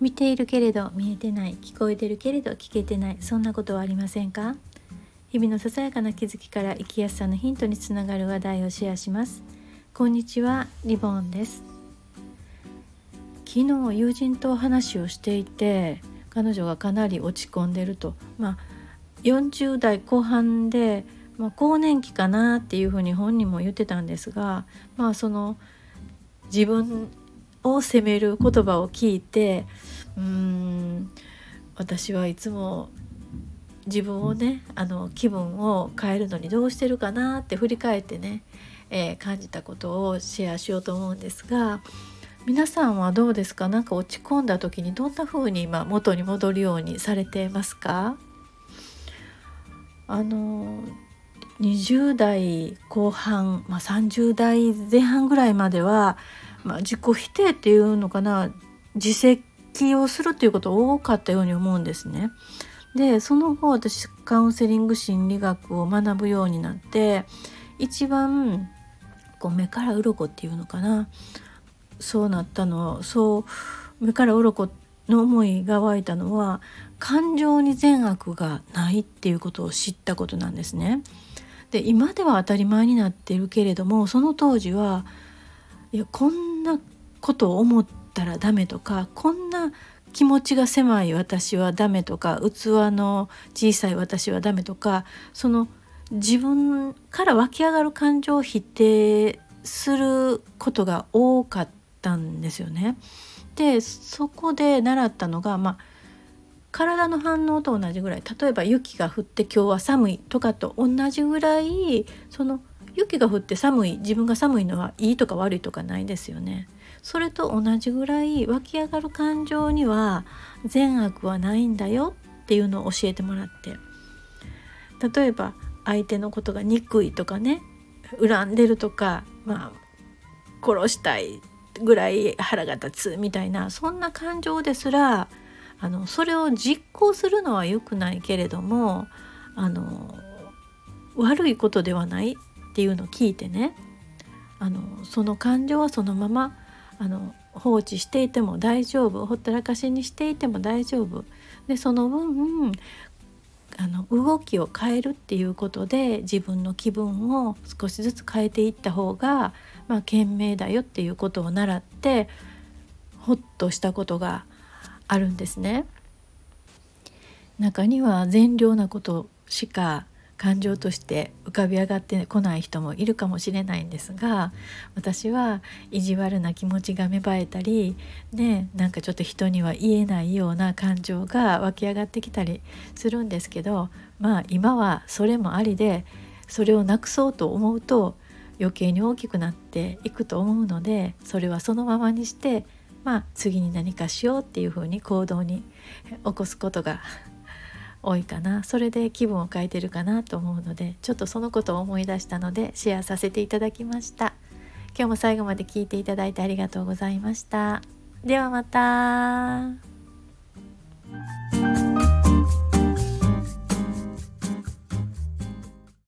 見ているけれど見えてない聞こえてるけれど聞けてないそんなことはありませんか？日々のささやかな気づきから生きやすさのヒントにつながる話題をシェアします。こんにちはリボンです。昨日友人と話をしていて彼女がかなり落ち込んでると。まあ40代後半で、まあ、更年期かなっていうふうに本人も言ってたんですがまあその自分を責める言葉を聞いてうーん私はいつも自分をねあの気分を変えるのにどうしてるかなって振り返ってね、えー、感じたことをシェアしようと思うんですが皆さんはどうですか？何か落ち込んだ時にどんな風に今元に戻るようにされてますか？あの20代後半、まあ、30代前半ぐらいまではまあ、自己否定っていうのかな自責をするっていうこと多かったように思うんですね。でその後私カウンセリング心理学を学ぶようになって一番こう目から鱗っていうのかなそうなったのそう目から鱗の思いが湧いたのは感情に善悪がないっていうことを知ったことなんですね。で今では当たり前になっているけれどもその当時はいやこんなことを思ったらダメとかこんな気持ちが狭い私はダメとか器の小さい私はダメとかその自分から湧き上がる感情を否定することが多かったんですよね。でそこで習ったのが、まあ、体の反応と同じぐらい例えば雪が降って今日は寒いとかと同じぐらいその雪が降って寒い自分が寒いのはいいとか悪いとかないですよね。それと同じぐらい湧き上がる感情には善悪はないんだよっていうのを教えてもらって例えば相手のことが憎いとかね恨んでるとかまあ殺したいぐらい腹が立つみたいなそんな感情ですらあのそれを実行するのは良くないけれどもあの悪いことではないっていうのを聞いてねあのその感情はそのままあの放置していても大丈夫ほったらかしにしていても大丈夫でその分あの動きを変えるっていうことで自分の気分を少しずつ変えていった方が、まあ、賢明だよっていうことを習ってほっとしたことがあるんですね。中には善良なことしか感情として浮かび上がってこない人もいるかもしれないんですが私は意地悪な気持ちが芽生えたりねなんかちょっと人には言えないような感情が湧き上がってきたりするんですけどまあ今はそれもありでそれをなくそうと思うと余計に大きくなっていくと思うのでそれはそのままにしてまあ次に何かしようっていうふうに行動に起こすことが多いかな。それで気分を変えてるかなと思うのでちょっとそのことを思い出したのでシェアさせていただきました。今日も最後まで聞いていただいてありがとうございました。ではまた。